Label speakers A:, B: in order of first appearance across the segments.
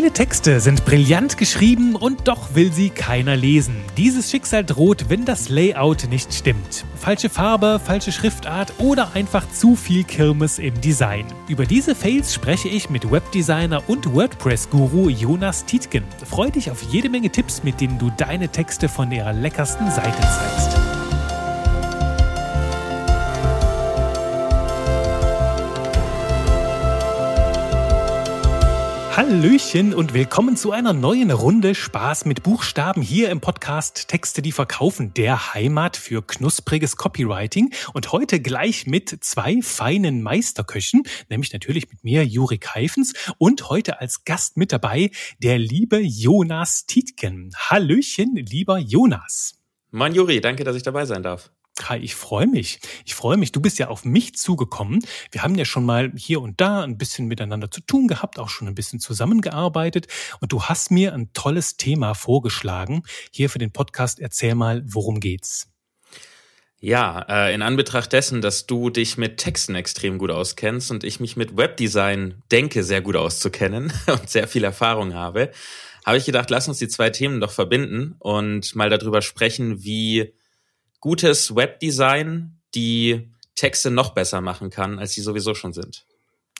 A: Viele Texte sind brillant geschrieben und doch will sie keiner lesen. Dieses Schicksal droht, wenn das Layout nicht stimmt. Falsche Farbe, falsche Schriftart oder einfach zu viel Kirmes im Design. Über diese Fails spreche ich mit Webdesigner und WordPress-Guru Jonas Tietgen. Freu dich auf jede Menge Tipps, mit denen du deine Texte von ihrer leckersten Seite zeigst. Hallöchen und willkommen zu einer neuen Runde Spaß mit Buchstaben hier im Podcast Texte, die verkaufen, der Heimat für knuspriges Copywriting und heute gleich mit zwei feinen Meisterköchen, nämlich natürlich mit mir, Jurik Heifens und heute als Gast mit dabei der liebe Jonas Tietgen. Hallöchen, lieber Jonas.
B: Mann, Juri, danke, dass ich dabei sein darf.
A: Kai, ich freue mich. Ich freue mich. Du bist ja auf mich zugekommen. Wir haben ja schon mal hier und da ein bisschen miteinander zu tun gehabt, auch schon ein bisschen zusammengearbeitet. Und du hast mir ein tolles Thema vorgeschlagen. Hier für den Podcast erzähl mal, worum geht's?
B: Ja, äh, in Anbetracht dessen, dass du dich mit Texten extrem gut auskennst und ich mich mit Webdesign denke, sehr gut auszukennen und sehr viel Erfahrung habe, habe ich gedacht, lass uns die zwei Themen doch verbinden und mal darüber sprechen, wie gutes Webdesign die Texte noch besser machen kann, als sie sowieso schon sind.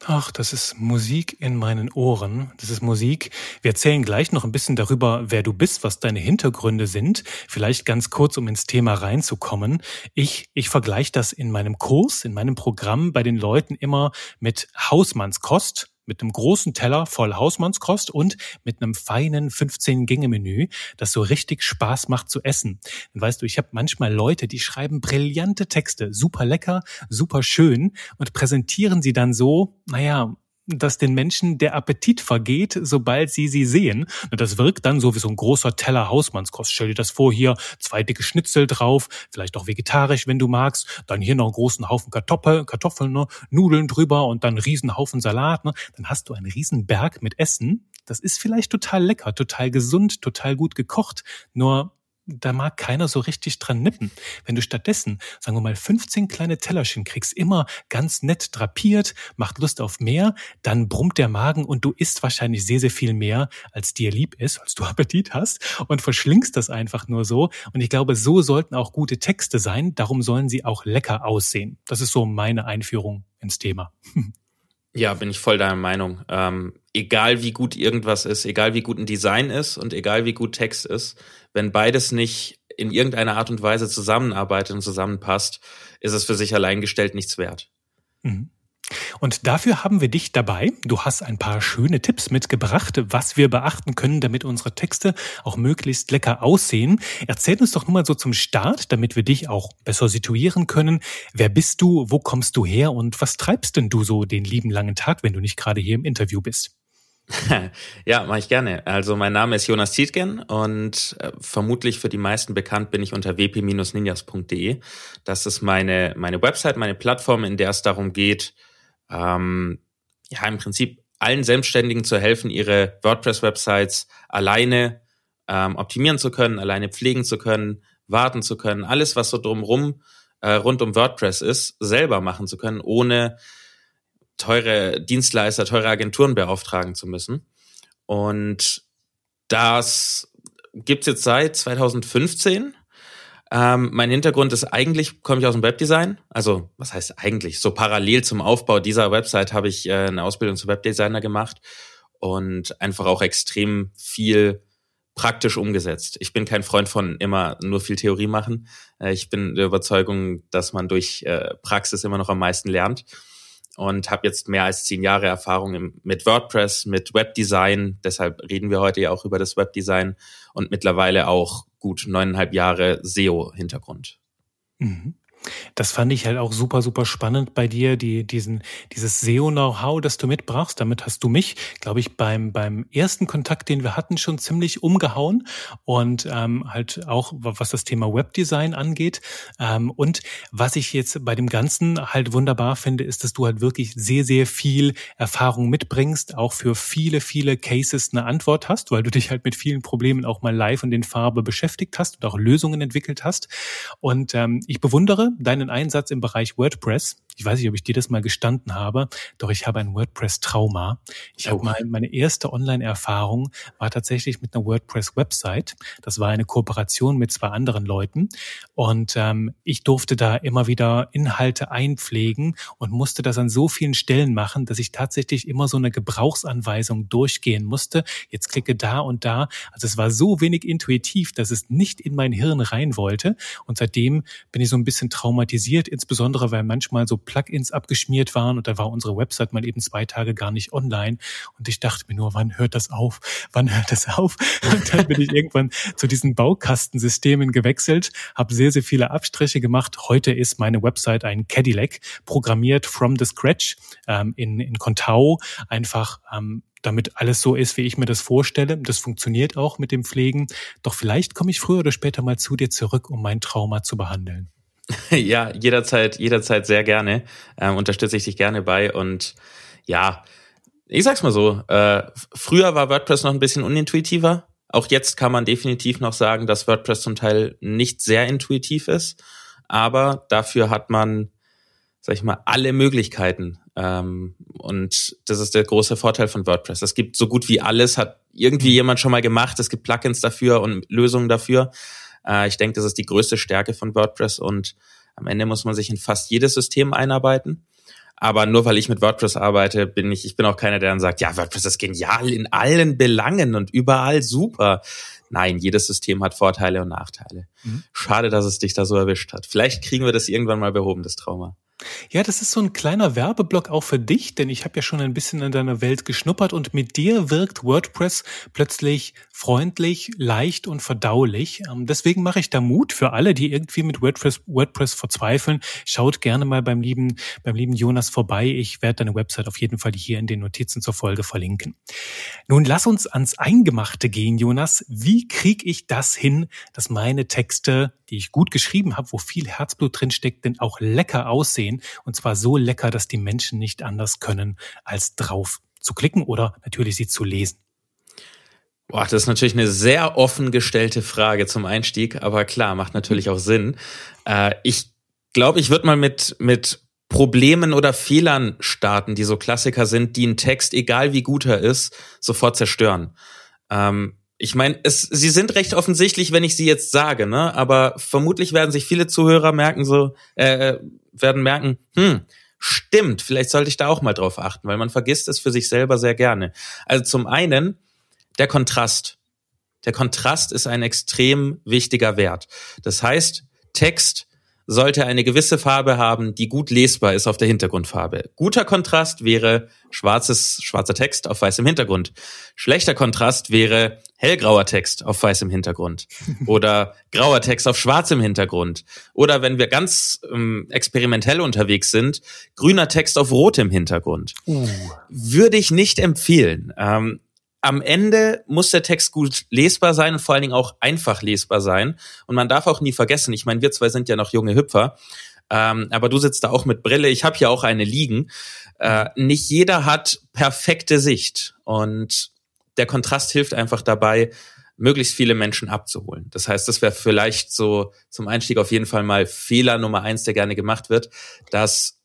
A: Ach, das ist Musik in meinen Ohren. Das ist Musik. Wir erzählen gleich noch ein bisschen darüber, wer du bist, was deine Hintergründe sind. Vielleicht ganz kurz, um ins Thema reinzukommen. Ich, ich vergleiche das in meinem Kurs, in meinem Programm bei den Leuten immer mit Hausmannskost mit einem großen Teller voll Hausmannskost und mit einem feinen 15-Gänge-Menü, das so richtig Spaß macht zu essen. Und weißt du, ich habe manchmal Leute, die schreiben brillante Texte, super lecker, super schön und präsentieren sie dann so, naja, dass den Menschen der Appetit vergeht, sobald sie sie sehen. Das wirkt dann so wie so ein großer Teller Hausmannskost. Stell dir das vor, hier zwei dicke Schnitzel drauf, vielleicht auch vegetarisch, wenn du magst. Dann hier noch einen großen Haufen Kartoffel, Kartoffeln, ne? Nudeln drüber und dann einen riesen Haufen Salat. Ne? Dann hast du einen riesen Berg mit Essen. Das ist vielleicht total lecker, total gesund, total gut gekocht. Nur da mag keiner so richtig dran nippen. Wenn du stattdessen, sagen wir mal, 15 kleine Tellerchen kriegst, immer ganz nett drapiert, macht Lust auf mehr, dann brummt der Magen und du isst wahrscheinlich sehr, sehr viel mehr, als dir lieb ist, als du Appetit hast und verschlingst das einfach nur so. Und ich glaube, so sollten auch gute Texte sein. Darum sollen sie auch lecker aussehen. Das ist so meine Einführung ins Thema.
B: Ja, bin ich voll deiner Meinung. Ähm, egal wie gut irgendwas ist, egal wie gut ein Design ist und egal wie gut Text ist, wenn beides nicht in irgendeiner Art und Weise zusammenarbeitet und zusammenpasst, ist es für sich allein gestellt nichts wert.
A: Mhm. Und dafür haben wir dich dabei. Du hast ein paar schöne Tipps mitgebracht, was wir beachten können, damit unsere Texte auch möglichst lecker aussehen. Erzähl uns doch nur mal so zum Start, damit wir dich auch besser situieren können. Wer bist du? Wo kommst du her? Und was treibst denn du so den lieben langen Tag, wenn du nicht gerade hier im Interview bist?
B: ja, mache ich gerne. Also mein Name ist Jonas Tietgen und äh, vermutlich für die meisten bekannt bin ich unter wp-ninjas.de. Das ist meine, meine Website, meine Plattform, in der es darum geht, ähm, ja, im Prinzip allen Selbstständigen zu helfen, ihre WordPress-Websites alleine ähm, optimieren zu können, alleine pflegen zu können, warten zu können, alles, was so drumrum äh, rund um WordPress ist, selber machen zu können, ohne teure Dienstleister, teure Agenturen beauftragen zu müssen. Und das gibt's jetzt seit 2015 ähm, mein Hintergrund ist eigentlich, komme ich aus dem Webdesign. Also, was heißt eigentlich? So parallel zum Aufbau dieser Website habe ich äh, eine Ausbildung zum Webdesigner gemacht und einfach auch extrem viel praktisch umgesetzt. Ich bin kein Freund von immer nur viel Theorie machen. Äh, ich bin der Überzeugung, dass man durch äh, Praxis immer noch am meisten lernt und habe jetzt mehr als zehn Jahre Erfahrung im, mit WordPress, mit Webdesign. Deshalb reden wir heute ja auch über das Webdesign und mittlerweile auch gut neuneinhalb Jahre SEO-Hintergrund.
A: Mhm. Das fand ich halt auch super, super spannend bei dir, die, diesen, dieses SEO-Know-how, das du mitbrachst. Damit hast du mich, glaube ich, beim, beim ersten Kontakt, den wir hatten, schon ziemlich umgehauen. Und ähm, halt auch, was das Thema Webdesign angeht. Ähm, und was ich jetzt bei dem Ganzen halt wunderbar finde, ist, dass du halt wirklich sehr, sehr viel Erfahrung mitbringst, auch für viele, viele Cases eine Antwort hast, weil du dich halt mit vielen Problemen auch mal live und in Farbe beschäftigt hast und auch Lösungen entwickelt hast. Und ähm, ich bewundere deinen Einsatz im Bereich WordPress. Ich weiß nicht, ob ich dir das mal gestanden habe, doch ich habe ein WordPress-Trauma. Ich oh. habe mal meine erste Online-Erfahrung war tatsächlich mit einer WordPress-Website. Das war eine Kooperation mit zwei anderen Leuten und ähm, ich durfte da immer wieder Inhalte einpflegen und musste das an so vielen Stellen machen, dass ich tatsächlich immer so eine Gebrauchsanweisung durchgehen musste. Jetzt klicke da und da. Also es war so wenig intuitiv, dass es nicht in mein Hirn rein wollte. Und seitdem bin ich so ein bisschen traumatisiert, insbesondere weil manchmal so Plugins abgeschmiert waren und da war unsere Website mal eben zwei Tage gar nicht online. Und ich dachte mir nur, wann hört das auf? Wann hört das auf? Und dann bin ich irgendwann zu diesen Baukastensystemen gewechselt, habe sehr, sehr viele Abstriche gemacht. Heute ist meine Website ein Cadillac, programmiert from the scratch ähm, in, in Contao, einfach ähm, damit alles so ist, wie ich mir das vorstelle. Das funktioniert auch mit dem Pflegen. Doch vielleicht komme ich früher oder später mal zu dir zurück, um mein Trauma zu behandeln.
B: Ja, jederzeit, jederzeit sehr gerne. Ähm, unterstütze ich dich gerne bei. Und ja, ich sag's mal so, äh, früher war WordPress noch ein bisschen unintuitiver. Auch jetzt kann man definitiv noch sagen, dass WordPress zum Teil nicht sehr intuitiv ist. Aber dafür hat man, sag ich mal, alle Möglichkeiten, ähm, und das ist der große Vorteil von WordPress. Es gibt so gut wie alles, hat irgendwie jemand schon mal gemacht. Es gibt Plugins dafür und Lösungen dafür. Äh, ich denke, das ist die größte Stärke von WordPress und am Ende muss man sich in fast jedes System einarbeiten. Aber nur weil ich mit WordPress arbeite, bin ich, ich bin auch keiner, der dann sagt, ja, WordPress ist genial in allen Belangen und überall super. Nein, jedes System hat Vorteile und Nachteile. Mhm. Schade, dass es dich da so erwischt hat. Vielleicht kriegen wir das irgendwann mal behoben, das Trauma.
A: Ja, das ist so ein kleiner Werbeblock auch für dich, denn ich habe ja schon ein bisschen in deiner Welt geschnuppert und mit dir wirkt WordPress plötzlich freundlich, leicht und verdaulich. Ähm, deswegen mache ich da Mut für alle, die irgendwie mit WordPress, WordPress verzweifeln. Schaut gerne mal beim lieben, beim lieben Jonas vorbei. Ich werde deine Website auf jeden Fall hier in den Notizen zur Folge verlinken. Nun lass uns ans Eingemachte gehen, Jonas. Wie kriege ich das hin, dass meine Texte, die ich gut geschrieben habe, wo viel Herzblut drin steckt, denn auch lecker aussehen? Und zwar so lecker, dass die Menschen nicht anders können, als drauf zu klicken oder natürlich sie zu lesen.
B: Boah, das ist natürlich eine sehr offen gestellte Frage zum Einstieg, aber klar, macht natürlich auch Sinn. Äh, ich glaube, ich würde mal mit, mit Problemen oder Fehlern starten, die so Klassiker sind, die einen Text, egal wie gut er ist, sofort zerstören. Ähm, ich meine, es, sie sind recht offensichtlich, wenn ich sie jetzt sage, ne? Aber vermutlich werden sich viele Zuhörer merken so, äh, werden merken, hm, stimmt, vielleicht sollte ich da auch mal drauf achten, weil man vergisst es für sich selber sehr gerne. Also zum einen der Kontrast. Der Kontrast ist ein extrem wichtiger Wert. Das heißt, Text sollte eine gewisse Farbe haben, die gut lesbar ist auf der Hintergrundfarbe. Guter Kontrast wäre schwarzes, schwarzer Text auf weißem Hintergrund. Schlechter Kontrast wäre hellgrauer Text auf weißem Hintergrund. Oder grauer Text auf schwarzem Hintergrund. Oder wenn wir ganz ähm, experimentell unterwegs sind, grüner Text auf rotem Hintergrund. Uh. Würde ich nicht empfehlen. Ähm, am Ende muss der Text gut lesbar sein und vor allen Dingen auch einfach lesbar sein. Und man darf auch nie vergessen, ich meine, wir zwei sind ja noch junge Hüpfer, ähm, aber du sitzt da auch mit Brille, ich habe ja auch eine liegen. Äh, nicht jeder hat perfekte Sicht und der Kontrast hilft einfach dabei, möglichst viele Menschen abzuholen. Das heißt, das wäre vielleicht so zum Einstieg auf jeden Fall mal Fehler Nummer eins, der gerne gemacht wird, dass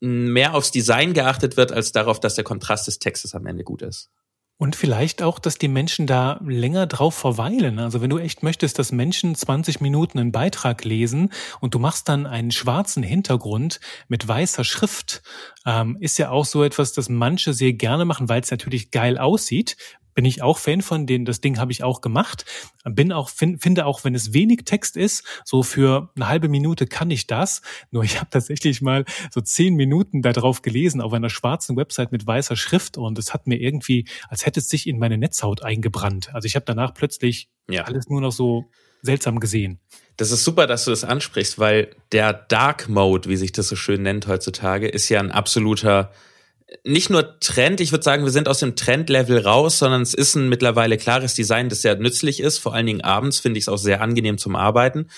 B: mehr aufs Design geachtet wird, als darauf, dass der Kontrast des Textes am Ende gut ist.
A: Und vielleicht auch, dass die Menschen da länger drauf verweilen. Also wenn du echt möchtest, dass Menschen 20 Minuten einen Beitrag lesen und du machst dann einen schwarzen Hintergrund mit weißer Schrift, ähm, ist ja auch so etwas, das manche sehr gerne machen, weil es natürlich geil aussieht bin ich auch Fan von, den, das Ding habe ich auch gemacht. Bin auch, find, finde auch, wenn es wenig Text ist, so für eine halbe Minute kann ich das. Nur ich habe tatsächlich mal so zehn Minuten da drauf gelesen auf einer schwarzen Website mit weißer Schrift und es hat mir irgendwie, als hätte es sich in meine Netzhaut eingebrannt. Also ich habe danach plötzlich ja. alles nur noch so seltsam gesehen.
B: Das ist super, dass du das ansprichst, weil der Dark Mode, wie sich das so schön nennt heutzutage, ist ja ein absoluter nicht nur Trend, ich würde sagen, wir sind aus dem Trendlevel raus, sondern es ist ein mittlerweile klares Design, das sehr nützlich ist. Vor allen Dingen abends finde ich es auch sehr angenehm zum Arbeiten.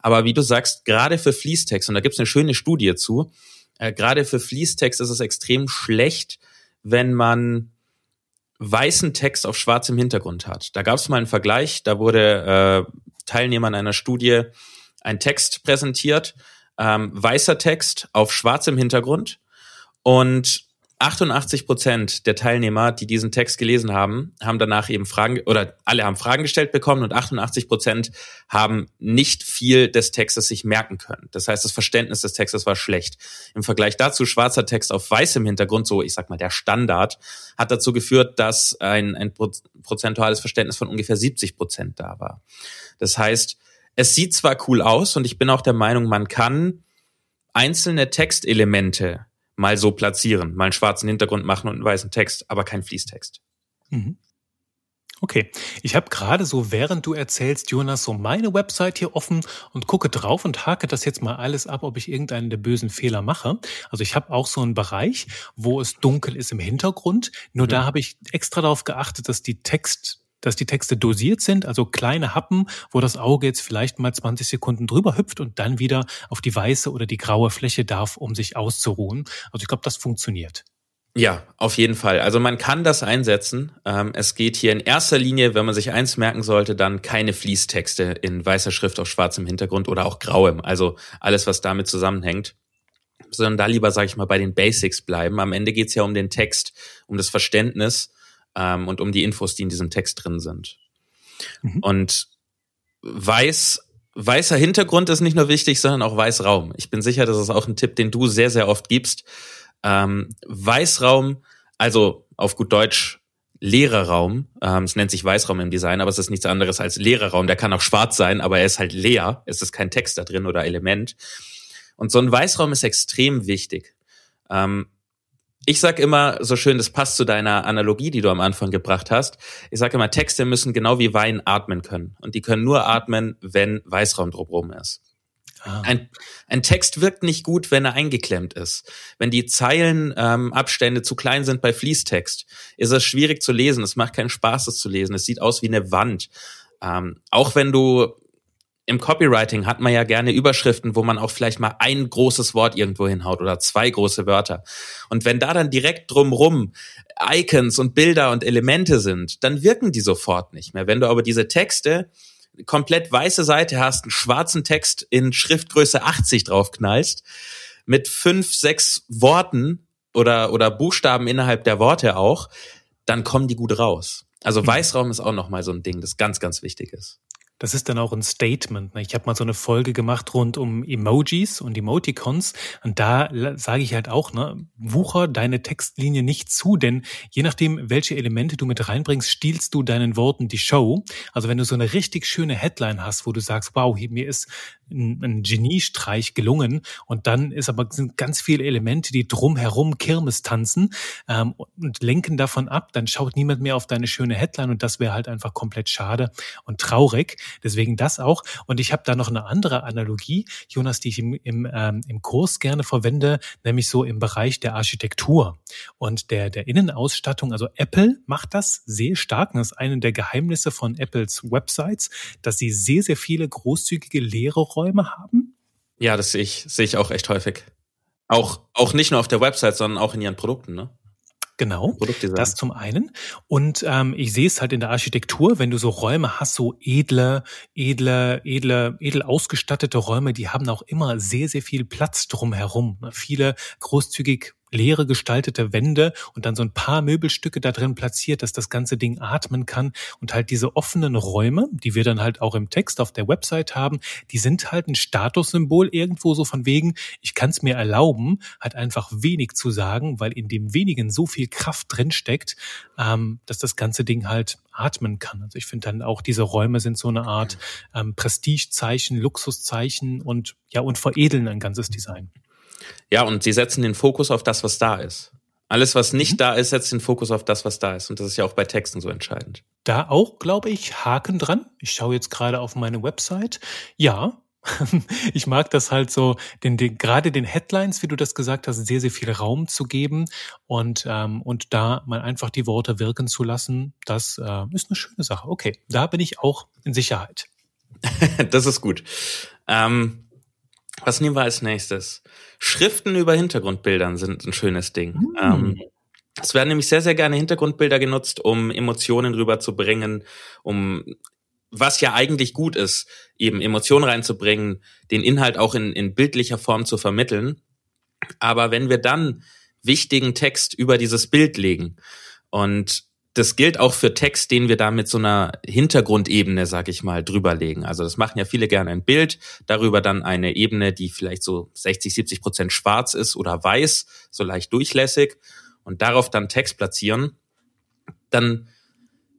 B: Aber wie du sagst, gerade für Fließtext, und da gibt es eine schöne Studie zu, äh, gerade für Fließtext ist es extrem schlecht, wenn man weißen Text auf schwarzem Hintergrund hat. Da gab es mal einen Vergleich, da wurde äh, Teilnehmern einer Studie ein Text präsentiert ähm, weißer Text auf schwarzem Hintergrund und 88 Prozent der Teilnehmer, die diesen Text gelesen haben, haben danach eben Fragen oder alle haben Fragen gestellt bekommen und 88 Prozent haben nicht viel des Textes sich merken können. Das heißt, das Verständnis des Textes war schlecht. Im Vergleich dazu schwarzer Text auf weißem Hintergrund, so ich sag mal der Standard, hat dazu geführt, dass ein, ein prozentuales Verständnis von ungefähr 70 Prozent da war. Das heißt, es sieht zwar cool aus und ich bin auch der Meinung, man kann einzelne Textelemente mal so platzieren, mal einen schwarzen Hintergrund machen und einen weißen Text, aber kein Fließtext. Mhm.
A: Okay, ich habe gerade so, während du erzählst, Jonas, so meine Website hier offen und gucke drauf und hake das jetzt mal alles ab, ob ich irgendeinen der bösen Fehler mache. Also ich habe auch so einen Bereich, wo es dunkel ist im Hintergrund. Nur mhm. da habe ich extra darauf geachtet, dass die Text dass die Texte dosiert sind, also kleine Happen, wo das Auge jetzt vielleicht mal 20 Sekunden drüber hüpft und dann wieder auf die weiße oder die graue Fläche darf, um sich auszuruhen. Also ich glaube, das funktioniert.
B: Ja, auf jeden Fall. Also man kann das einsetzen. Ähm, es geht hier in erster Linie, wenn man sich eins merken sollte, dann keine Fließtexte in weißer Schrift auf schwarzem Hintergrund oder auch grauem. Also alles, was damit zusammenhängt. Sondern da lieber, sage ich mal, bei den Basics bleiben. Am Ende geht's ja um den Text, um das Verständnis ähm, und um die Infos, die in diesem Text drin sind. Mhm. Und weiß, weißer Hintergrund ist nicht nur wichtig, sondern auch Weißraum. Ich bin sicher, das ist auch ein Tipp, den du sehr, sehr oft gibst. Ähm, Weißraum, also auf gut Deutsch leerer Raum. Ähm, es nennt sich Weißraum im Design, aber es ist nichts anderes als leerer Raum. Der kann auch schwarz sein, aber er ist halt leer. Es ist kein Text da drin oder Element. Und so ein Weißraum ist extrem wichtig. Ähm, ich sag immer so schön, das passt zu deiner Analogie, die du am Anfang gebracht hast. Ich sage immer, Texte müssen genau wie Wein atmen können. Und die können nur atmen, wenn Weißraum drumherum ist. Ah. Ein, ein Text wirkt nicht gut, wenn er eingeklemmt ist. Wenn die Zeilenabstände ähm, zu klein sind bei Fließtext, ist es schwierig zu lesen. Es macht keinen Spaß, es zu lesen. Es sieht aus wie eine Wand. Ähm, auch wenn du im Copywriting hat man ja gerne Überschriften, wo man auch vielleicht mal ein großes Wort irgendwo hinhaut oder zwei große Wörter. Und wenn da dann direkt drumrum Icons und Bilder und Elemente sind, dann wirken die sofort nicht mehr. Wenn du aber diese Texte komplett weiße Seite hast, einen schwarzen Text in Schriftgröße 80 draufknallst, mit fünf, sechs Worten oder, oder Buchstaben innerhalb der Worte auch, dann kommen die gut raus. Also mhm. Weißraum ist auch nochmal so ein Ding, das ganz, ganz wichtig ist.
A: Das ist dann auch ein Statement. Ne? Ich habe mal so eine Folge gemacht rund um Emojis und Emoticons und da sage ich halt auch, ne, wucher deine Textlinie nicht zu, denn je nachdem, welche Elemente du mit reinbringst, stiehlst du deinen Worten die Show. Also wenn du so eine richtig schöne Headline hast, wo du sagst, wow, mir ist ein, ein Geniestreich gelungen und dann ist aber sind ganz viele Elemente, die drumherum Kirmes tanzen ähm, und lenken davon ab, dann schaut niemand mehr auf deine schöne Headline und das wäre halt einfach komplett schade und traurig. Deswegen das auch. Und ich habe da noch eine andere Analogie, Jonas, die ich im, im, ähm, im Kurs gerne verwende, nämlich so im Bereich der Architektur und der, der Innenausstattung. Also Apple macht das sehr stark. Das ist eine der Geheimnisse von Apples Websites, dass sie sehr, sehr viele großzügige leere Räume haben.
B: Ja, das sehe ich, sehe ich auch echt häufig. Auch, auch nicht nur auf der Website, sondern auch in ihren Produkten, ne?
A: Genau, das zum einen. Und ähm, ich sehe es halt in der Architektur, wenn du so Räume hast, so edle, edle, edle, edel ausgestattete Räume, die haben auch immer sehr, sehr viel Platz drumherum. Viele großzügig leere gestaltete Wände und dann so ein paar Möbelstücke da drin platziert, dass das ganze Ding atmen kann und halt diese offenen Räume, die wir dann halt auch im Text auf der Website haben, die sind halt ein Statussymbol irgendwo so von wegen, ich kann es mir erlauben, halt einfach wenig zu sagen, weil in dem wenigen so viel Kraft drin steckt, ähm, dass das ganze Ding halt atmen kann. Also ich finde dann auch diese Räume sind so eine Art ähm, Prestigezeichen, Luxuszeichen und ja und veredeln ein ganzes Design.
B: Ja, und sie setzen den Fokus auf das, was da ist. Alles, was nicht mhm. da ist, setzt den Fokus auf das, was da ist. Und das ist ja auch bei Texten so entscheidend.
A: Da auch, glaube ich, Haken dran. Ich schaue jetzt gerade auf meine Website. Ja, ich mag das halt so, den, den, gerade den Headlines, wie du das gesagt hast, sehr, sehr viel Raum zu geben und, ähm, und da mal einfach die Worte wirken zu lassen. Das äh, ist eine schöne Sache. Okay, da bin ich auch in Sicherheit.
B: das ist gut. Ähm, was nehmen wir als nächstes? Schriften über Hintergrundbildern sind ein schönes Ding. Mhm. Ähm, es werden nämlich sehr, sehr gerne Hintergrundbilder genutzt, um Emotionen rüberzubringen, um was ja eigentlich gut ist. eben Emotionen reinzubringen, den Inhalt auch in, in bildlicher Form zu vermitteln. Aber wenn wir dann wichtigen Text über dieses Bild legen und das gilt auch für Text, den wir da mit so einer Hintergrundebene, sag ich mal, drüberlegen. Also das machen ja viele gerne ein Bild, darüber dann eine Ebene, die vielleicht so 60, 70 Prozent schwarz ist oder weiß, so leicht durchlässig und darauf dann Text platzieren. Dann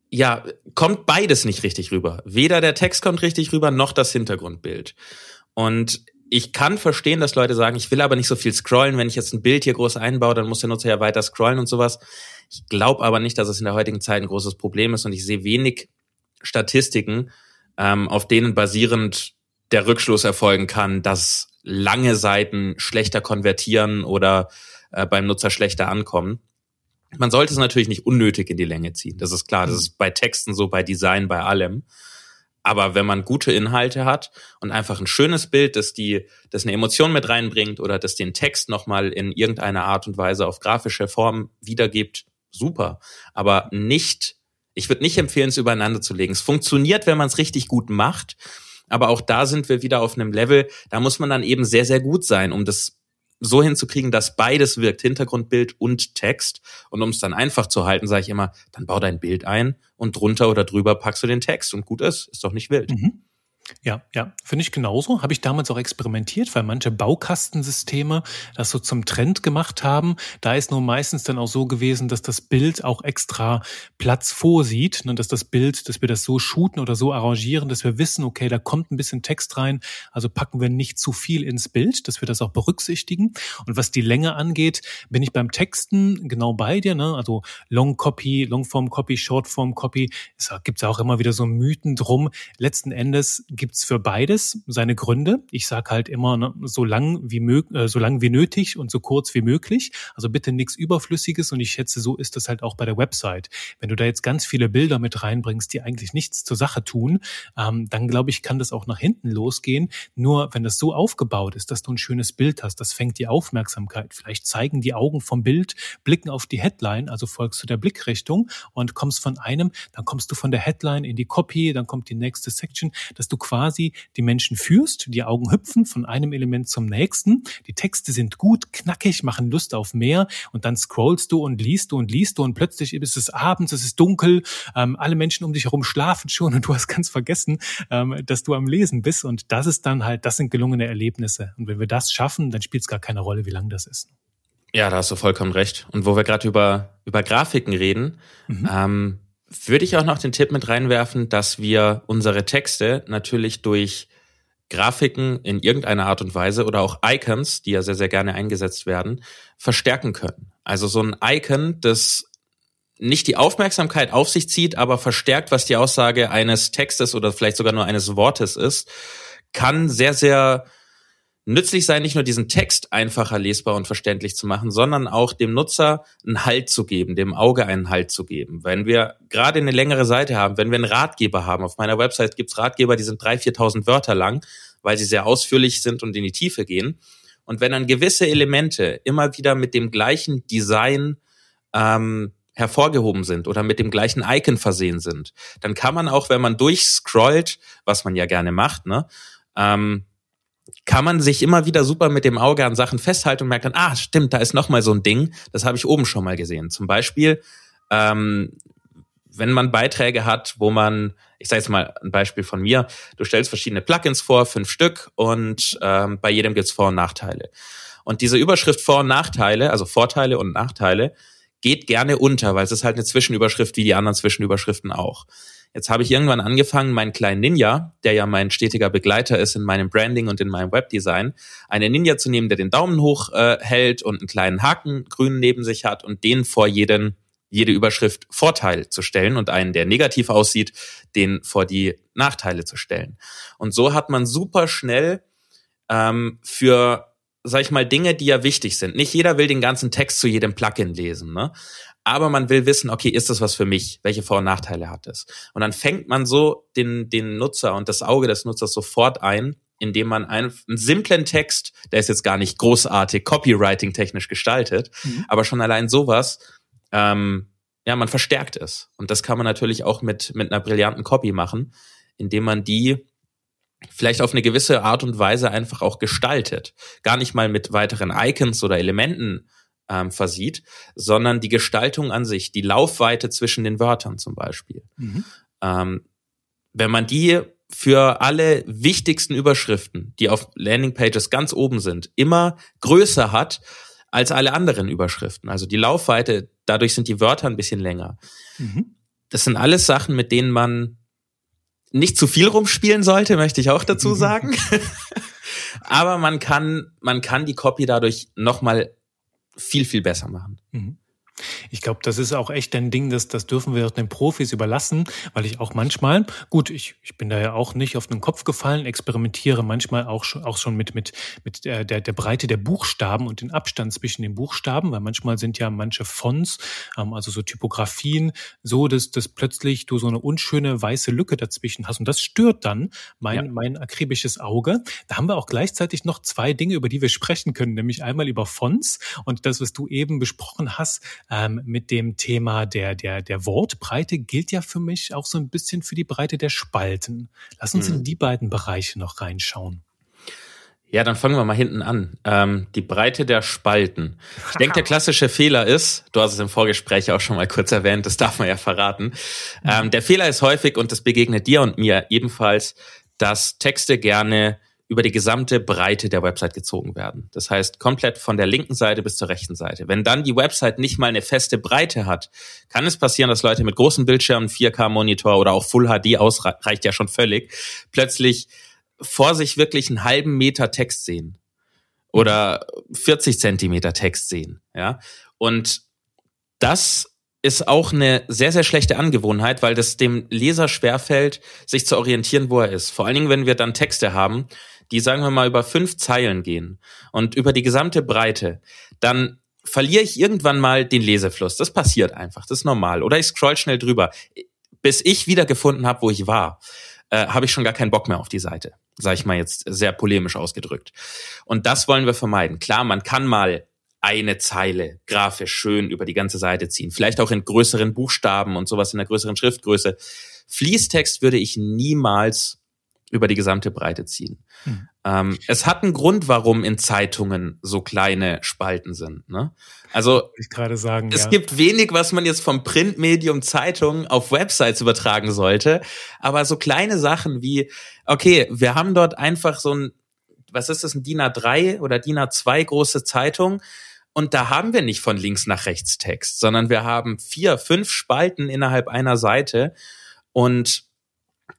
B: ja, kommt beides nicht richtig rüber. Weder der Text kommt richtig rüber, noch das Hintergrundbild. Und ich kann verstehen, dass Leute sagen, ich will aber nicht so viel scrollen. Wenn ich jetzt ein Bild hier groß einbaue, dann muss der Nutzer ja weiter scrollen und sowas. Ich glaube aber nicht, dass es in der heutigen Zeit ein großes Problem ist und ich sehe wenig Statistiken, ähm, auf denen basierend der Rückschluss erfolgen kann, dass lange Seiten schlechter konvertieren oder äh, beim Nutzer schlechter ankommen. Man sollte es natürlich nicht unnötig in die Länge ziehen. Das ist klar. Das mhm. ist bei Texten so, bei Design, bei allem. Aber wenn man gute Inhalte hat und einfach ein schönes Bild, das die, das eine Emotion mit reinbringt oder das den Text nochmal in irgendeiner Art und Weise auf grafische Form wiedergibt, super. Aber nicht, ich würde nicht empfehlen, es übereinander zu legen. Es funktioniert, wenn man es richtig gut macht. Aber auch da sind wir wieder auf einem Level, da muss man dann eben sehr, sehr gut sein, um das so hinzukriegen, dass beides wirkt, Hintergrundbild und Text. Und um es dann einfach zu halten, sage ich immer, dann bau dein Bild ein und drunter oder drüber packst du den Text und gut ist. Ist doch nicht wild. Mhm.
A: Ja, ja, finde ich genauso. Habe ich damals auch experimentiert, weil manche Baukastensysteme das so zum Trend gemacht haben. Da ist nur meistens dann auch so gewesen, dass das Bild auch extra Platz vorsieht, ne, dass das Bild, dass wir das so shooten oder so arrangieren, dass wir wissen, okay, da kommt ein bisschen Text rein, also packen wir nicht zu viel ins Bild, dass wir das auch berücksichtigen. Und was die Länge angeht, bin ich beim Texten genau bei dir, ne? also Long Copy, Longform Copy, Shortform Copy, es gibt ja auch immer wieder so Mythen drum. Letzten Endes gibt's für beides seine Gründe. Ich sage halt immer, ne, so lang wie möglich, äh, so lang wie nötig und so kurz wie möglich. Also bitte nichts Überflüssiges und ich schätze, so ist das halt auch bei der Website. Wenn du da jetzt ganz viele Bilder mit reinbringst, die eigentlich nichts zur Sache tun, ähm, dann glaube ich, kann das auch nach hinten losgehen. Nur wenn das so aufgebaut ist, dass du ein schönes Bild hast, das fängt die Aufmerksamkeit. Vielleicht zeigen die Augen vom Bild, blicken auf die Headline, also folgst du der Blickrichtung und kommst von einem, dann kommst du von der Headline in die Copy, dann kommt die nächste Section, dass du quasi die Menschen führst, die Augen hüpfen von einem Element zum nächsten. Die Texte sind gut, knackig, machen Lust auf mehr und dann scrollst du und liest du und liest du und plötzlich ist es abends, es ist dunkel, ähm, alle Menschen um dich herum schlafen schon und du hast ganz vergessen, ähm, dass du am Lesen bist und das ist dann halt, das sind gelungene Erlebnisse und wenn wir das schaffen, dann spielt es gar keine Rolle, wie lang das ist.
B: Ja, da hast du vollkommen recht. Und wo wir gerade über, über Grafiken reden, mhm. ähm, würde ich auch noch den Tipp mit reinwerfen, dass wir unsere Texte natürlich durch Grafiken in irgendeiner Art und Weise oder auch Icons, die ja sehr, sehr gerne eingesetzt werden, verstärken können. Also so ein Icon, das nicht die Aufmerksamkeit auf sich zieht, aber verstärkt, was die Aussage eines Textes oder vielleicht sogar nur eines Wortes ist, kann sehr, sehr nützlich sein, nicht nur diesen Text einfacher lesbar und verständlich zu machen, sondern auch dem Nutzer einen Halt zu geben, dem Auge einen Halt zu geben. Wenn wir gerade eine längere Seite haben, wenn wir einen Ratgeber haben, auf meiner Website gibt's Ratgeber, die sind drei, 4.000 Wörter lang, weil sie sehr ausführlich sind und in die Tiefe gehen. Und wenn dann gewisse Elemente immer wieder mit dem gleichen Design ähm, hervorgehoben sind oder mit dem gleichen Icon versehen sind, dann kann man auch, wenn man durchscrollt, was man ja gerne macht, ne, ähm, kann man sich immer wieder super mit dem Auge an Sachen festhalten und merkt dann, ah, stimmt, da ist noch mal so ein Ding, das habe ich oben schon mal gesehen. Zum Beispiel, ähm, wenn man Beiträge hat, wo man, ich sage jetzt mal ein Beispiel von mir, du stellst verschiedene Plugins vor, fünf Stück, und ähm, bei jedem gibt's Vor- und Nachteile. Und diese Überschrift Vor- und Nachteile, also Vorteile und Nachteile, geht gerne unter, weil es ist halt eine Zwischenüberschrift wie die anderen Zwischenüberschriften auch. Jetzt habe ich irgendwann angefangen, meinen kleinen Ninja, der ja mein stetiger Begleiter ist in meinem Branding und in meinem Webdesign, einen Ninja zu nehmen, der den Daumen hoch äh, hält und einen kleinen Haken grün neben sich hat und den vor jeden jede Überschrift Vorteil zu stellen und einen, der negativ aussieht, den vor die Nachteile zu stellen. Und so hat man super schnell ähm, für sag ich mal, Dinge, die ja wichtig sind. Nicht jeder will den ganzen Text zu jedem Plugin lesen, ne? Aber man will wissen, okay, ist das was für mich? Welche Vor- und Nachteile hat es? Und dann fängt man so den, den Nutzer und das Auge des Nutzers sofort ein, indem man einen, einen simplen Text, der ist jetzt gar nicht großartig Copywriting technisch gestaltet, mhm. aber schon allein sowas, ähm, ja, man verstärkt es. Und das kann man natürlich auch mit, mit einer brillanten Copy machen, indem man die vielleicht auf eine gewisse Art und Weise einfach auch gestaltet. Gar nicht mal mit weiteren Icons oder Elementen ähm, versieht, sondern die Gestaltung an sich, die Laufweite zwischen den Wörtern zum Beispiel. Mhm. Ähm, wenn man die für alle wichtigsten Überschriften, die auf Landingpages ganz oben sind, immer größer hat als alle anderen Überschriften. Also die Laufweite, dadurch sind die Wörter ein bisschen länger. Mhm. Das sind alles Sachen, mit denen man nicht zu viel rumspielen sollte, möchte ich auch dazu sagen. Aber man kann, man kann die Copy dadurch nochmal viel, viel besser machen. Mhm.
A: Ich glaube, das ist auch echt ein Ding, das, das dürfen wir den Profis überlassen, weil ich auch manchmal, gut, ich, ich bin da ja auch nicht auf den Kopf gefallen, experimentiere manchmal auch schon, auch schon mit, mit, mit der, der, Breite der Buchstaben und den Abstand zwischen den Buchstaben, weil manchmal sind ja manche Fonts, ähm, also so Typografien, so, dass, dass plötzlich du so eine unschöne weiße Lücke dazwischen hast und das stört dann mein, ja. mein akribisches Auge. Da haben wir auch gleichzeitig noch zwei Dinge, über die wir sprechen können, nämlich einmal über Fonts und das, was du eben besprochen hast, ähm, mit dem Thema der, der, der Wortbreite gilt ja für mich auch so ein bisschen für die Breite der Spalten. Lass uns mhm. in die beiden Bereiche noch reinschauen.
B: Ja, dann fangen wir mal hinten an. Ähm, die Breite der Spalten. Ich denke, der klassische Fehler ist, du hast es im Vorgespräch auch schon mal kurz erwähnt, das darf man ja verraten. Ähm, der Fehler ist häufig, und das begegnet dir und mir ebenfalls, dass Texte gerne über die gesamte Breite der Website gezogen werden. Das heißt, komplett von der linken Seite bis zur rechten Seite. Wenn dann die Website nicht mal eine feste Breite hat, kann es passieren, dass Leute mit großen Bildschirmen, 4K-Monitor oder auch Full HD ausreicht ja schon völlig, plötzlich vor sich wirklich einen halben Meter Text sehen oder 40 Zentimeter Text sehen. Ja, und das ist auch eine sehr, sehr schlechte Angewohnheit, weil das dem Leser schwerfällt, sich zu orientieren, wo er ist. Vor allen Dingen, wenn wir dann Texte haben, die sagen wir mal über fünf Zeilen gehen und über die gesamte Breite, dann verliere ich irgendwann mal den Lesefluss. Das passiert einfach, das ist normal. Oder ich scroll schnell drüber. Bis ich wieder gefunden habe, wo ich war, äh, habe ich schon gar keinen Bock mehr auf die Seite. Sag ich mal jetzt sehr polemisch ausgedrückt. Und das wollen wir vermeiden. Klar, man kann mal eine Zeile grafisch schön über die ganze Seite ziehen. Vielleicht auch in größeren Buchstaben und sowas in der größeren Schriftgröße. Fließtext würde ich niemals über die gesamte Breite ziehen. Hm. Ähm, es hat einen Grund, warum in Zeitungen so kleine Spalten sind. Ne? Also
A: ich gerade sagen,
B: es ja. gibt wenig, was man jetzt vom Printmedium Zeitung auf Websites übertragen sollte. Aber so kleine Sachen wie, okay, wir haben dort einfach so ein, was ist das, ein DIN A3 oder DIN A2 große Zeitung. Und da haben wir nicht von links nach rechts Text, sondern wir haben vier, fünf Spalten innerhalb einer Seite. Und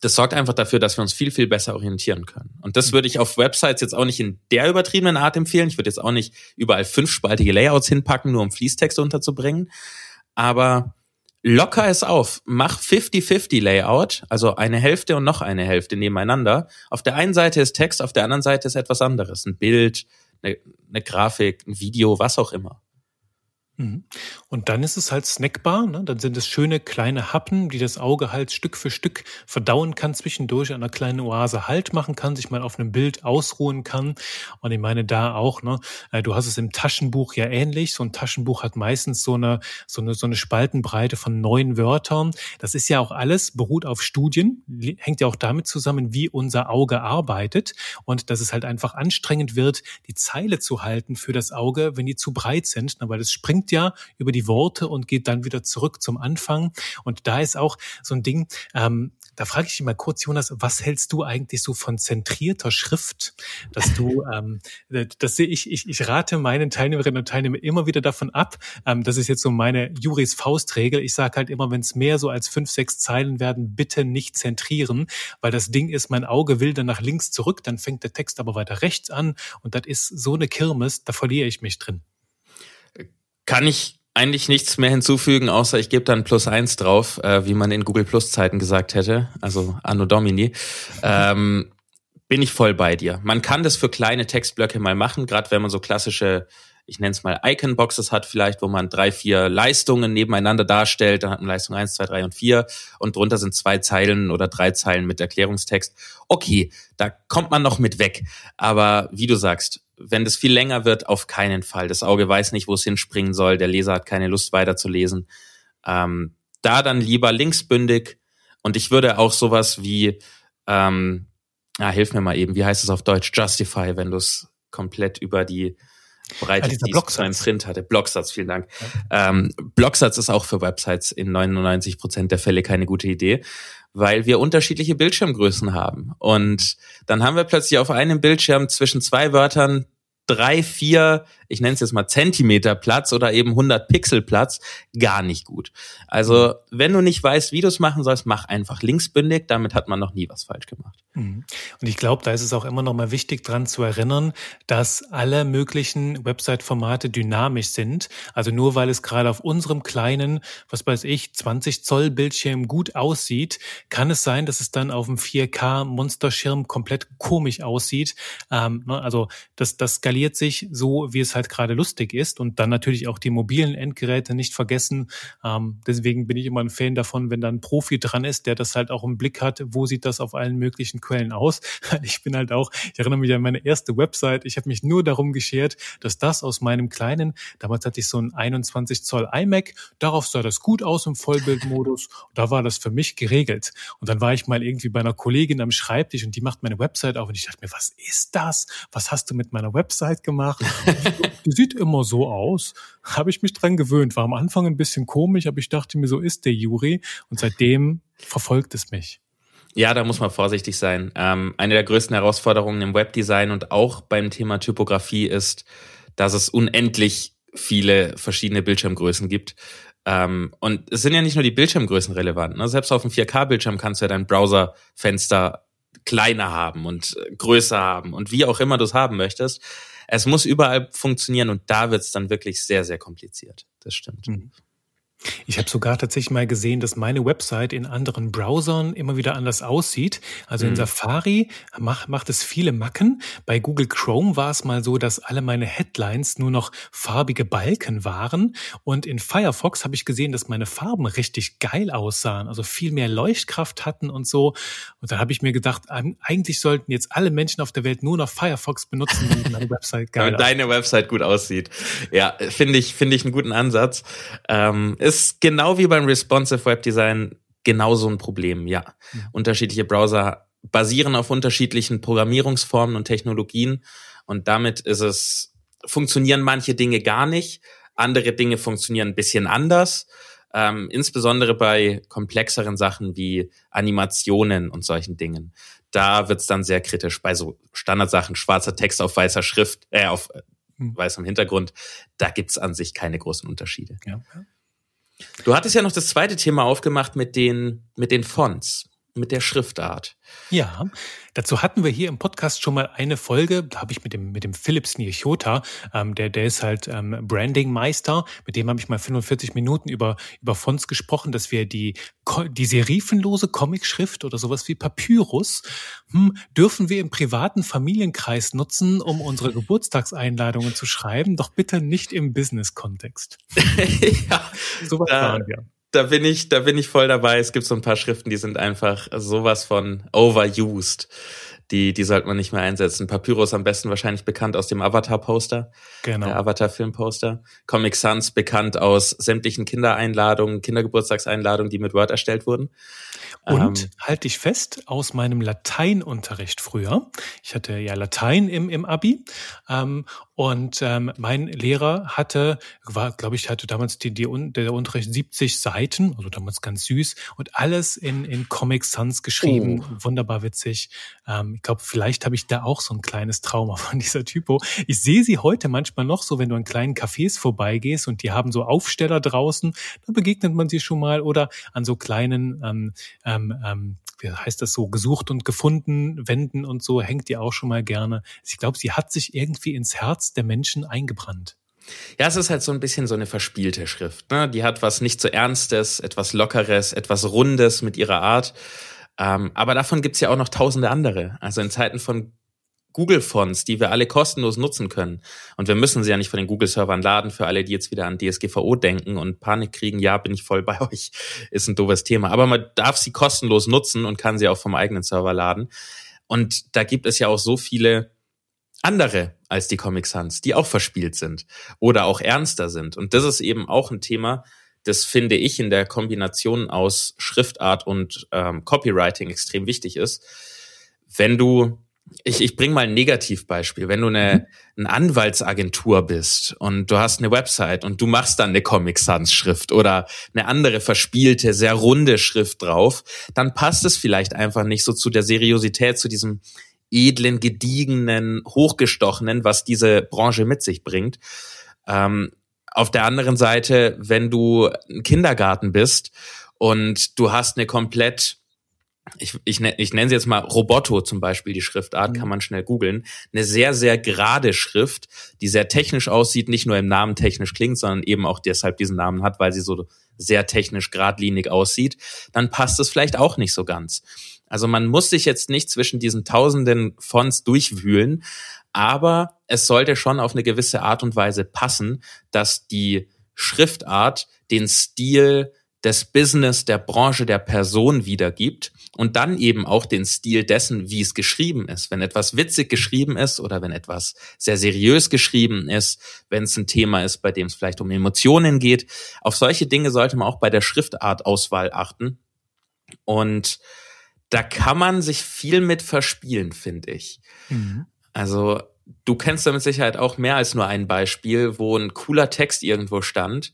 B: das sorgt einfach dafür, dass wir uns viel, viel besser orientieren können. Und das würde ich auf Websites jetzt auch nicht in der übertriebenen Art empfehlen. Ich würde jetzt auch nicht überall fünfspaltige Layouts hinpacken, nur um Fließtext unterzubringen. Aber locker es auf. Mach 50-50 Layout, also eine Hälfte und noch eine Hälfte nebeneinander. Auf der einen Seite ist Text, auf der anderen Seite ist etwas anderes. Ein Bild, eine, eine Grafik, ein Video, was auch immer.
A: Mhm. Und dann ist es halt snackbar. Ne? Dann sind es schöne kleine Happen, die das Auge halt Stück für Stück verdauen kann, zwischendurch an einer kleinen Oase Halt machen kann, sich mal auf einem Bild ausruhen kann. Und ich meine da auch, ne, äh, du hast es im Taschenbuch ja ähnlich. So ein Taschenbuch hat meistens so eine, so eine, so eine Spaltenbreite von neun Wörtern. Das ist ja auch alles, beruht auf Studien, hängt ja auch damit zusammen, wie unser Auge arbeitet. Und dass es halt einfach anstrengend wird, die Zeile zu halten für das Auge, wenn die zu breit sind, ne? weil es springt ja über die Worte und geht dann wieder zurück zum Anfang. Und da ist auch so ein Ding, ähm, da frage ich dich mal kurz, Jonas, was hältst du eigentlich so von zentrierter Schrift? Dass du, ähm, das sehe ich, ich, ich rate meinen Teilnehmerinnen und Teilnehmern immer wieder davon ab. Ähm, das ist jetzt so meine Juris Faustregel. Ich sage halt immer, wenn es mehr so als fünf, sechs Zeilen werden, bitte nicht zentrieren, weil das Ding ist, mein Auge will dann nach links zurück, dann fängt der Text aber weiter rechts an und das ist so eine Kirmes, da verliere ich mich drin
B: kann ich eigentlich nichts mehr hinzufügen, außer ich gebe dann plus eins drauf, äh, wie man in Google Plus Zeiten gesagt hätte, also Anno Domini. Ähm, bin ich voll bei dir. Man kann das für kleine Textblöcke mal machen, gerade wenn man so klassische, ich nenne es mal Icon-Boxes hat vielleicht, wo man drei, vier Leistungen nebeneinander darstellt. Dann hat man Leistung eins, zwei, drei und vier und drunter sind zwei Zeilen oder drei Zeilen mit Erklärungstext. Okay, da kommt man noch mit weg. Aber wie du sagst, wenn das viel länger wird, auf keinen Fall. Das Auge weiß nicht, wo es hinspringen soll. Der Leser hat keine Lust weiterzulesen. Ähm, da dann lieber linksbündig. Und ich würde auch sowas wie, ähm, ah, hilf mir mal eben, wie heißt es auf Deutsch? Justify, wenn du es komplett über die Breite,
A: dieser
B: die es
A: Blocksatz.
B: beim Print hatte. Blocksatz, vielen Dank. Ähm, Blocksatz ist auch für Websites in 99 Prozent der Fälle keine gute Idee, weil wir unterschiedliche Bildschirmgrößen haben. Und dann haben wir plötzlich auf einem Bildschirm zwischen zwei Wörtern drei, vier, ich nenne es jetzt mal Zentimeter Platz oder eben 100 Pixel Platz, gar nicht gut. Also, wenn du nicht weißt, wie du es machen sollst, mach einfach linksbündig, damit hat man noch nie was falsch gemacht.
A: Mhm. Und ich glaube, da ist es auch immer noch mal wichtig, dran zu erinnern, dass alle möglichen Website-Formate dynamisch sind. Also nur weil es gerade auf unserem kleinen, was weiß ich, 20 Zoll Bildschirm gut aussieht, kann es sein, dass es dann auf dem 4K Monsterschirm komplett komisch aussieht. Ähm, ne, also das, das skaliert sich so, wie es halt gerade lustig ist. Und dann natürlich auch die mobilen Endgeräte nicht vergessen. Ähm, deswegen bin ich immer ein Fan davon, wenn da ein Profi dran ist, der das halt auch im Blick hat, wo sieht das auf allen möglichen Quellen aus. Ich bin halt auch, ich erinnere mich an meine erste Website, ich habe mich nur darum geschert, dass das aus meinem kleinen, damals hatte ich so ein 21 Zoll iMac, darauf sah das gut aus im Vollbildmodus, da war das für mich geregelt. Und dann war ich mal irgendwie bei einer Kollegin am Schreibtisch und die macht meine Website auf und ich dachte mir, was ist das? Was hast du mit meiner Website gemacht? die sieht immer so aus. Habe ich mich dran gewöhnt. War am Anfang ein bisschen komisch, aber ich dachte mir, so ist der Juri. Und seitdem verfolgt es mich.
B: Ja, da muss man vorsichtig sein. Ähm, eine der größten Herausforderungen im Webdesign und auch beim Thema Typografie ist, dass es unendlich viele verschiedene Bildschirmgrößen gibt. Ähm, und es sind ja nicht nur die Bildschirmgrößen relevant. Ne? Selbst auf dem 4K-Bildschirm kannst du ja dein Browserfenster kleiner haben und äh, größer haben und wie auch immer du es haben möchtest. Es muss überall funktionieren und da wird es dann wirklich sehr, sehr kompliziert. Das stimmt.
A: Mhm. Ich habe sogar tatsächlich mal gesehen, dass meine Website in anderen Browsern immer wieder anders aussieht. Also in
B: Mhm.
A: Safari macht, macht es viele Macken. Bei Google Chrome war es mal so, dass alle meine Headlines nur noch farbige Balken waren. Und in Firefox habe ich gesehen, dass meine Farben richtig geil aussahen, also viel mehr Leuchtkraft hatten und so. Und da habe ich mir gedacht, ähm, eigentlich sollten jetzt alle Menschen auf der Welt nur noch Firefox benutzen, damit meine Website geil
B: Damit deine Website gut aussieht. Ja, finde ich, finde ich einen guten Ansatz. Ähm, ist genau wie beim Responsive Web Design genauso ein Problem, ja. Unterschiedliche Browser basieren auf unterschiedlichen Programmierungsformen und Technologien und damit ist es, funktionieren manche Dinge gar nicht, andere Dinge funktionieren ein bisschen anders. Ähm, insbesondere bei komplexeren Sachen wie Animationen und solchen Dingen. Da wird's dann sehr kritisch. Bei so Standardsachen, schwarzer Text auf weißer Schrift, äh, auf
A: Hm.
B: weißem Hintergrund, da gibt's an sich keine großen Unterschiede.
A: Ja.
B: Du hattest ja noch das zweite Thema aufgemacht mit den, mit den Fonts, mit der Schriftart.
A: Ja, dazu hatten wir hier im Podcast schon mal eine Folge, da habe ich mit dem, mit dem Philips Nirchota, ähm, der, der ist halt ähm, Branding-Meister, mit dem habe ich mal 45 Minuten über, über Fonts gesprochen, dass wir die, die serifenlose Comicschrift oder sowas wie Papyrus, hm, dürfen wir im privaten Familienkreis nutzen, um unsere Geburtstagseinladungen zu schreiben, doch bitte nicht im Business-Kontext.
B: ja,
A: So weit waren wir.
B: Da bin ich, da bin ich voll dabei. Es gibt so ein paar Schriften, die sind einfach sowas von overused. Die, die sollte man nicht mehr einsetzen. Papyrus am besten wahrscheinlich bekannt aus dem Avatar-Poster,
A: Genau.
B: der Avatar-Film-Poster. Comic Sans bekannt aus sämtlichen Kindereinladungen, Kindergeburtstagseinladungen, die mit Word erstellt wurden.
A: Und
B: Ähm,
A: halte ich fest, aus meinem Lateinunterricht früher. Ich hatte ja Latein im, im Abi. Ähm, und ähm, mein Lehrer hatte, war, glaube ich, hatte damals die, die, der Unterricht 70 Seiten, also damals ganz süß, und alles in, in Comic Sans geschrieben. Wunderbar witzig. Ähm, ich glaube, vielleicht habe ich da auch so ein kleines Trauma von dieser Typo. Ich sehe sie heute manchmal noch so, wenn du an kleinen Cafés vorbeigehst und die haben so Aufsteller draußen, da begegnet man sie schon mal oder an so kleinen ähm, ähm, ähm, wie heißt das so, gesucht und gefunden, Wänden und so, hängt die auch schon mal gerne. Ich glaube, sie hat sich irgendwie ins Herz der Menschen eingebrannt.
B: Ja, es ist halt so ein bisschen so eine verspielte Schrift. Ne? Die hat was nicht so Ernstes, etwas Lockeres, etwas Rundes mit ihrer Art. Ähm, aber davon gibt's ja auch noch tausende andere. Also in Zeiten von Google-Fonts, die wir alle kostenlos nutzen können. Und wir müssen sie ja nicht von den Google-Servern laden, für alle, die jetzt wieder an DSGVO denken und Panik kriegen, ja, bin ich voll bei euch, ist ein doofes Thema. Aber man darf sie kostenlos nutzen und kann sie auch vom eigenen Server laden. Und da gibt es ja auch so viele andere als die Comic Sans, die auch verspielt sind oder auch ernster sind. Und das ist eben auch ein Thema, das finde ich in der Kombination aus Schriftart und ähm, Copywriting extrem wichtig ist. wenn du ich, ich bringe mal ein Negativbeispiel. Wenn du eine, mhm. eine Anwaltsagentur bist und du hast eine Website und du machst dann eine Comic Sans Schrift oder eine andere verspielte, sehr runde Schrift drauf, dann passt es vielleicht einfach nicht so zu der Seriosität, zu diesem edlen, gediegenen, hochgestochenen, was diese Branche mit sich bringt. Ähm, auf der anderen Seite, wenn du ein Kindergarten bist und du hast eine komplett ich, ich, ich nenne sie jetzt mal Roboto zum Beispiel, die Schriftart, kann mhm. man schnell googeln. Eine sehr, sehr gerade Schrift, die sehr technisch aussieht, nicht nur im Namen technisch klingt, sondern eben auch deshalb diesen Namen hat, weil sie so sehr technisch geradlinig aussieht, dann passt es vielleicht auch nicht so ganz. Also man muss sich jetzt nicht zwischen diesen tausenden Fonts durchwühlen, aber es sollte schon auf eine gewisse Art und Weise passen, dass die Schriftart den Stil des Business, der Branche, der Person wiedergibt und dann eben auch den Stil dessen, wie es geschrieben ist. Wenn etwas witzig geschrieben ist oder wenn etwas sehr seriös geschrieben ist, wenn es ein Thema ist, bei dem es vielleicht um Emotionen geht, auf solche Dinge sollte man auch bei der Schriftartauswahl achten. Und da kann man sich viel mit verspielen, finde ich. Mhm. Also du kennst da mit Sicherheit auch mehr als nur ein Beispiel, wo ein cooler Text irgendwo stand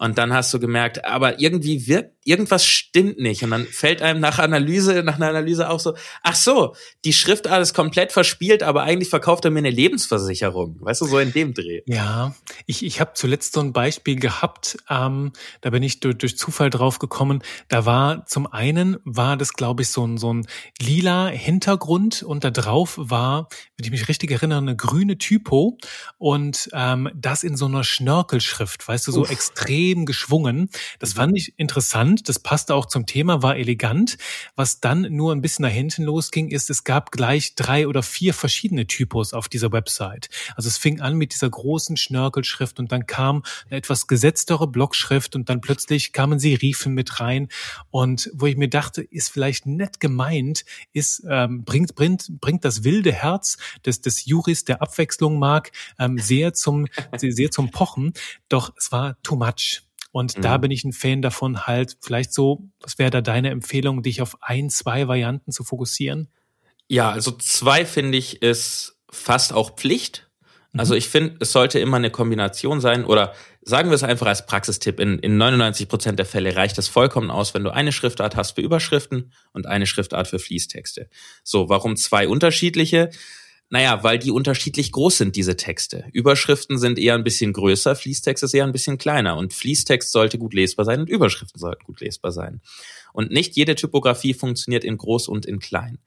B: und dann hast du gemerkt, aber irgendwie wirkt, irgendwas stimmt nicht. Und dann fällt einem nach Analyse, nach einer Analyse auch so, ach so, die Schriftart ist komplett verspielt, aber eigentlich verkauft er mir eine Lebensversicherung. Weißt du, so in dem Dreh.
A: Ja, ich, ich habe zuletzt so ein Beispiel gehabt, ähm, da bin ich durch, durch Zufall drauf gekommen. Da war zum einen, war das, glaube ich, so ein, so ein lila Hintergrund und da drauf war, wenn ich mich richtig erinnere, eine grüne Typo und ähm, das in so einer Schnörkelschrift, weißt du, so Uff. extrem extrem geschwungen. Das fand ich interessant. Das passte auch zum Thema, war elegant. Was dann nur ein bisschen nach hinten losging, ist, es gab gleich drei oder vier verschiedene Typos auf dieser Website. Also es fing an mit dieser großen Schnörkelschrift und dann kam eine etwas gesetztere Blockschrift und dann plötzlich kamen Serifen mit rein. Und wo ich mir dachte, ist vielleicht nett gemeint, ist, ähm, bringt, bringt, bringt das wilde Herz des, des Juris, der Abwechslung mag, ähm, sehr zum, sehr zum Pochen. Doch es war too much. Und mhm. da bin ich ein Fan davon, halt vielleicht so, was wäre da deine Empfehlung, dich auf ein, zwei Varianten zu fokussieren?
B: Ja, also zwei finde ich ist fast auch Pflicht. Also mhm. ich finde, es sollte immer eine Kombination sein oder sagen wir es einfach als Praxistipp. In, in 99 Prozent der Fälle reicht es vollkommen aus, wenn du eine Schriftart hast für Überschriften und eine Schriftart für Fließtexte. So, warum zwei unterschiedliche? Naja, weil die unterschiedlich groß sind, diese Texte. Überschriften sind eher ein bisschen größer, Fließtext ist eher ein bisschen kleiner. Und Fließtext sollte gut lesbar sein und Überschriften sollten gut lesbar sein. Und nicht jede Typografie funktioniert in groß und in klein.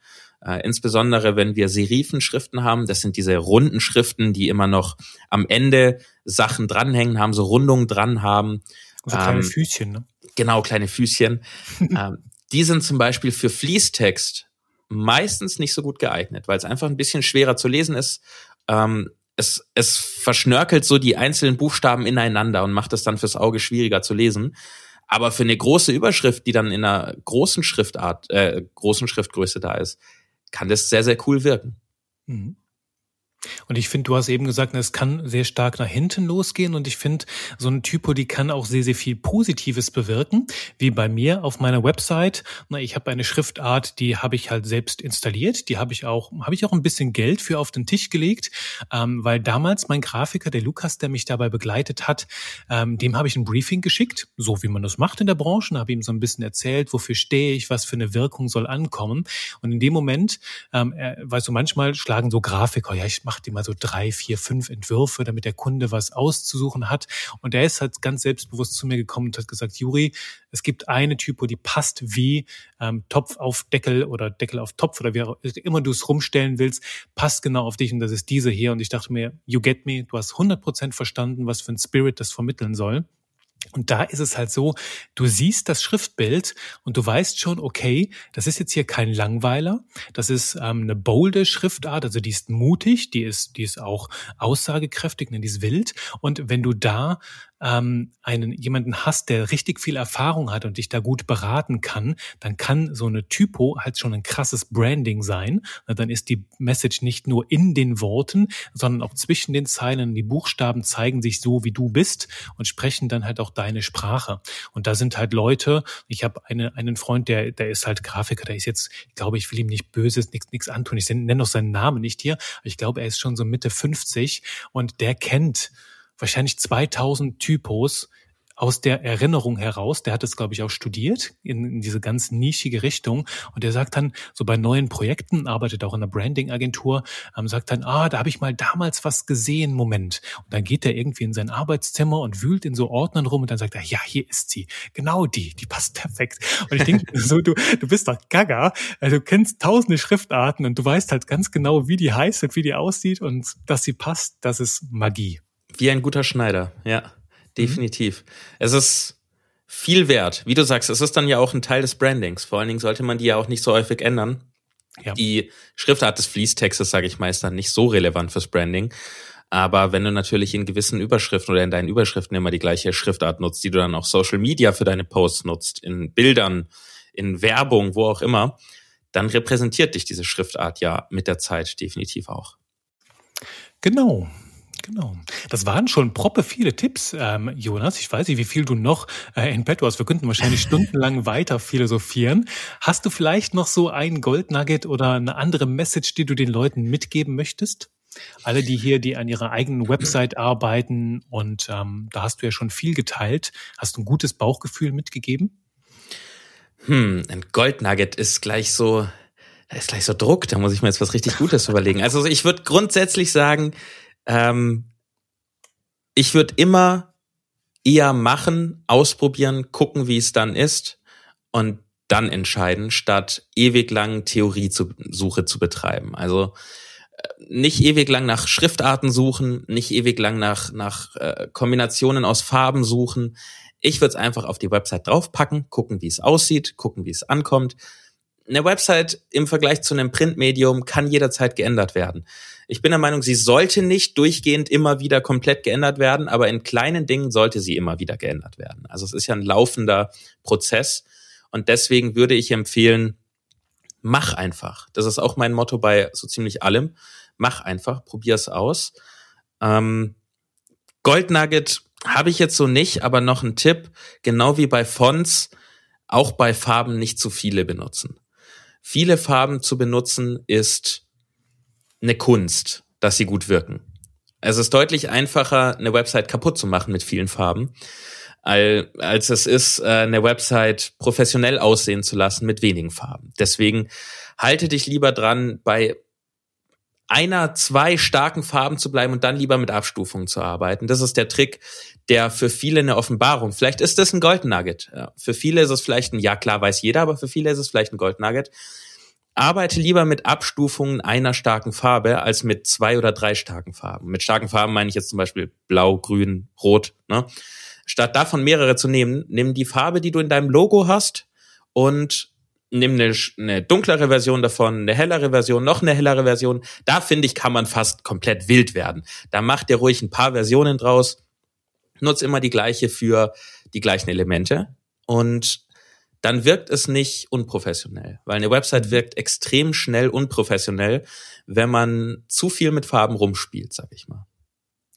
B: Äh, insbesondere wenn wir Serifenschriften haben, das sind diese runden Schriften, die immer noch am Ende Sachen dranhängen haben, so Rundungen dran haben.
A: Also kleine ähm, Füßchen, ne?
B: Genau, kleine Füßchen. ähm, die sind zum Beispiel für Fließtext meistens nicht so gut geeignet, weil es einfach ein bisschen schwerer zu lesen ist. Ähm, es, es verschnörkelt so die einzelnen Buchstaben ineinander und macht es dann fürs Auge schwieriger zu lesen. Aber für eine große Überschrift, die dann in einer großen Schriftart, äh, großen Schriftgröße da ist, kann das sehr, sehr cool wirken. Mhm.
A: Und ich finde, du hast eben gesagt, es kann sehr stark nach hinten losgehen. Und ich finde, so ein Typo, die kann auch sehr, sehr viel Positives bewirken. Wie bei mir auf meiner Website. Na, ich habe eine Schriftart, die habe ich halt selbst installiert. Die habe ich auch, habe ich auch ein bisschen Geld für auf den Tisch gelegt, ähm, weil damals mein Grafiker, der Lukas, der mich dabei begleitet hat, ähm, dem habe ich ein Briefing geschickt, so wie man das macht in der Branche. Habe ihm so ein bisschen erzählt, wofür stehe ich, was für eine Wirkung soll ankommen. Und in dem Moment, ähm, äh, weißt du, manchmal schlagen so Grafiker, ja, ich mache macht immer so drei, vier, fünf Entwürfe, damit der Kunde was auszusuchen hat. Und er ist halt ganz selbstbewusst zu mir gekommen und hat gesagt, Juri, es gibt eine Typo, die passt wie ähm, Topf auf Deckel oder Deckel auf Topf oder wie auch immer du es rumstellen willst, passt genau auf dich und das ist diese hier. Und ich dachte mir, you get me, du hast 100% verstanden, was für ein Spirit das vermitteln soll. Und da ist es halt so, du siehst das Schriftbild und du weißt schon, okay, das ist jetzt hier kein Langweiler, das ist ähm, eine bolde Schriftart, also die ist mutig, die ist, die ist auch aussagekräftig, die ist wild. Und wenn du da ähm, einen jemanden hast, der richtig viel Erfahrung hat und dich da gut beraten kann, dann kann so eine Typo halt schon ein krasses Branding sein. Dann ist die Message nicht nur in den Worten, sondern auch zwischen den Zeilen. Die Buchstaben zeigen sich so, wie du bist und sprechen dann halt auch deine Sprache. Und da sind halt Leute, ich habe eine, einen Freund, der, der ist halt Grafiker, der ist jetzt, ich glaube, ich will ihm nicht Böses, nichts, nichts antun. Ich nenne noch seinen Namen nicht hier, ich glaube, er ist schon so Mitte 50 und der kennt wahrscheinlich 2000 Typos aus der Erinnerung heraus, der hat es, glaube ich, auch studiert in, in, diese ganz nischige Richtung. Und der sagt dann, so bei neuen Projekten, arbeitet auch in einer Branding-Agentur, ähm, sagt dann, ah, da habe ich mal damals was gesehen, Moment. Und dann geht er irgendwie in sein Arbeitszimmer und wühlt in so Ordnern rum und dann sagt er, ja, hier ist sie. Genau die, die passt perfekt. Und ich denke so, du, du bist doch gaga. Also, du kennst tausende Schriftarten und du weißt halt ganz genau, wie die heißt und wie die aussieht und dass sie passt, das ist Magie.
B: Wie ein guter Schneider, ja. Definitiv. Mhm. Es ist viel wert. Wie du sagst, es ist dann ja auch ein Teil des Brandings. Vor allen Dingen sollte man die ja auch nicht so häufig ändern. Ja. Die Schriftart des Fließtextes, sage ich mal, ist dann nicht so relevant fürs Branding. Aber wenn du natürlich in gewissen Überschriften oder in deinen Überschriften immer die gleiche Schriftart nutzt, die du dann auch Social Media für deine Posts nutzt, in Bildern, in Werbung, wo auch immer, dann repräsentiert dich diese Schriftart ja mit der Zeit definitiv auch.
A: Genau. Genau. Das waren schon proppe viele Tipps, ähm, Jonas. Ich weiß nicht, wie viel du noch äh, in petto hast. Wir könnten wahrscheinlich stundenlang weiter philosophieren. Hast du vielleicht noch so ein Goldnugget oder eine andere Message, die du den Leuten mitgeben möchtest? Alle, die hier, die an ihrer eigenen Website arbeiten und ähm, da hast du ja schon viel geteilt. Hast du ein gutes Bauchgefühl mitgegeben?
B: Hm, ein Goldnugget ist gleich so, ist gleich so Druck. Da muss ich mir jetzt was richtig Gutes überlegen. Also ich würde grundsätzlich sagen, ähm, ich würde immer eher machen, ausprobieren, gucken, wie es dann ist und dann entscheiden, statt ewig lang Theoriesuche zu betreiben. Also äh, nicht ewig lang nach Schriftarten suchen, nicht ewig lang nach, nach äh, Kombinationen aus Farben suchen. Ich würde es einfach auf die Website draufpacken, gucken, wie es aussieht, gucken, wie es ankommt. Eine Website im Vergleich zu einem Printmedium kann jederzeit geändert werden. Ich bin der Meinung, sie sollte nicht durchgehend immer wieder komplett geändert werden, aber in kleinen Dingen sollte sie immer wieder geändert werden. Also es ist ja ein laufender Prozess und deswegen würde ich empfehlen, mach einfach. Das ist auch mein Motto bei so ziemlich allem. Mach einfach, probier es aus. Ähm, Goldnugget habe ich jetzt so nicht, aber noch ein Tipp, genau wie bei Fonts, auch bei Farben nicht zu viele benutzen. Viele Farben zu benutzen ist eine Kunst, dass sie gut wirken. Es ist deutlich einfacher, eine Website kaputt zu machen mit vielen Farben, als es ist, äh, eine Website professionell aussehen zu lassen mit wenigen Farben. Deswegen halte dich lieber dran, bei einer, zwei starken Farben zu bleiben und dann lieber mit Abstufungen zu arbeiten. Das ist der Trick, der für viele eine Offenbarung. Vielleicht ist das ein Gold Nugget. Für viele ist es vielleicht ein, ja klar weiß jeder, aber für viele ist es vielleicht ein Gold Nugget arbeite lieber mit Abstufungen einer starken Farbe als mit zwei oder drei starken Farben. Mit starken Farben meine ich jetzt zum Beispiel blau, grün, rot. Ne? Statt davon mehrere zu nehmen, nimm die Farbe, die du in deinem Logo hast und nimm eine, eine dunklere Version davon, eine hellere Version, noch eine hellere Version. Da finde ich, kann man fast komplett wild werden. Da macht ihr ruhig ein paar Versionen draus. Nutz immer die gleiche für die gleichen Elemente und dann wirkt es nicht unprofessionell, weil eine Website wirkt extrem schnell unprofessionell, wenn man zu viel mit Farben rumspielt, sag ich mal.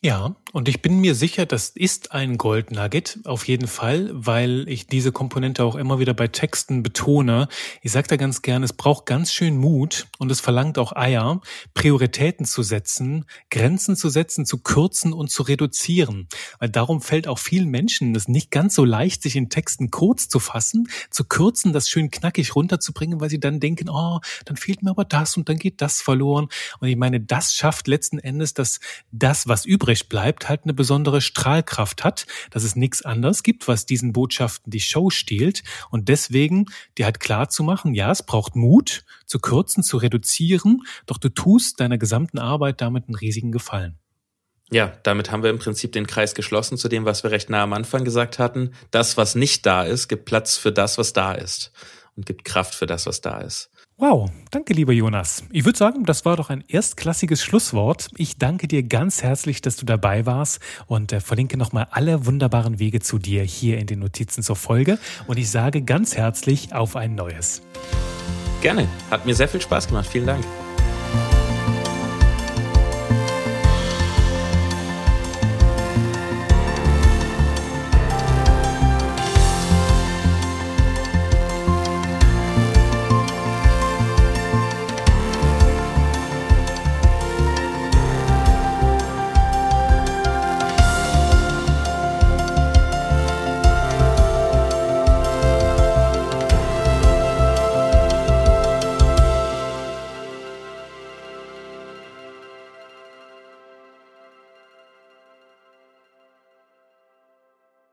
A: Ja, und ich bin mir sicher, das ist ein Gold Nugget, auf jeden Fall, weil ich diese Komponente auch immer wieder bei Texten betone. Ich sage da ganz gern, es braucht ganz schön Mut und es verlangt auch Eier, Prioritäten zu setzen, Grenzen zu setzen, zu kürzen und zu reduzieren. Weil darum fällt auch vielen Menschen es nicht ganz so leicht, sich in Texten kurz zu fassen, zu kürzen, das schön knackig runterzubringen, weil sie dann denken, oh, dann fehlt mir aber das und dann geht das verloren. Und ich meine, das schafft letzten Endes, dass das, was übrig übrig bleibt, halt eine besondere Strahlkraft hat, dass es nichts anderes gibt, was diesen Botschaften die Show stiehlt. Und deswegen dir halt klar zu machen, ja, es braucht Mut, zu kürzen, zu reduzieren, doch du tust deiner gesamten Arbeit damit einen riesigen Gefallen.
B: Ja, damit haben wir im Prinzip den Kreis geschlossen zu dem, was wir recht nah am Anfang gesagt hatten. Das, was nicht da ist, gibt Platz für das, was da ist und gibt Kraft für das, was da ist.
A: Wow, danke lieber Jonas. Ich würde sagen, das war doch ein erstklassiges Schlusswort. Ich danke dir ganz herzlich, dass du dabei warst und äh, verlinke nochmal alle wunderbaren Wege zu dir hier in den Notizen zur Folge und ich sage ganz herzlich auf ein neues.
B: Gerne, hat mir sehr viel Spaß gemacht. Vielen Dank.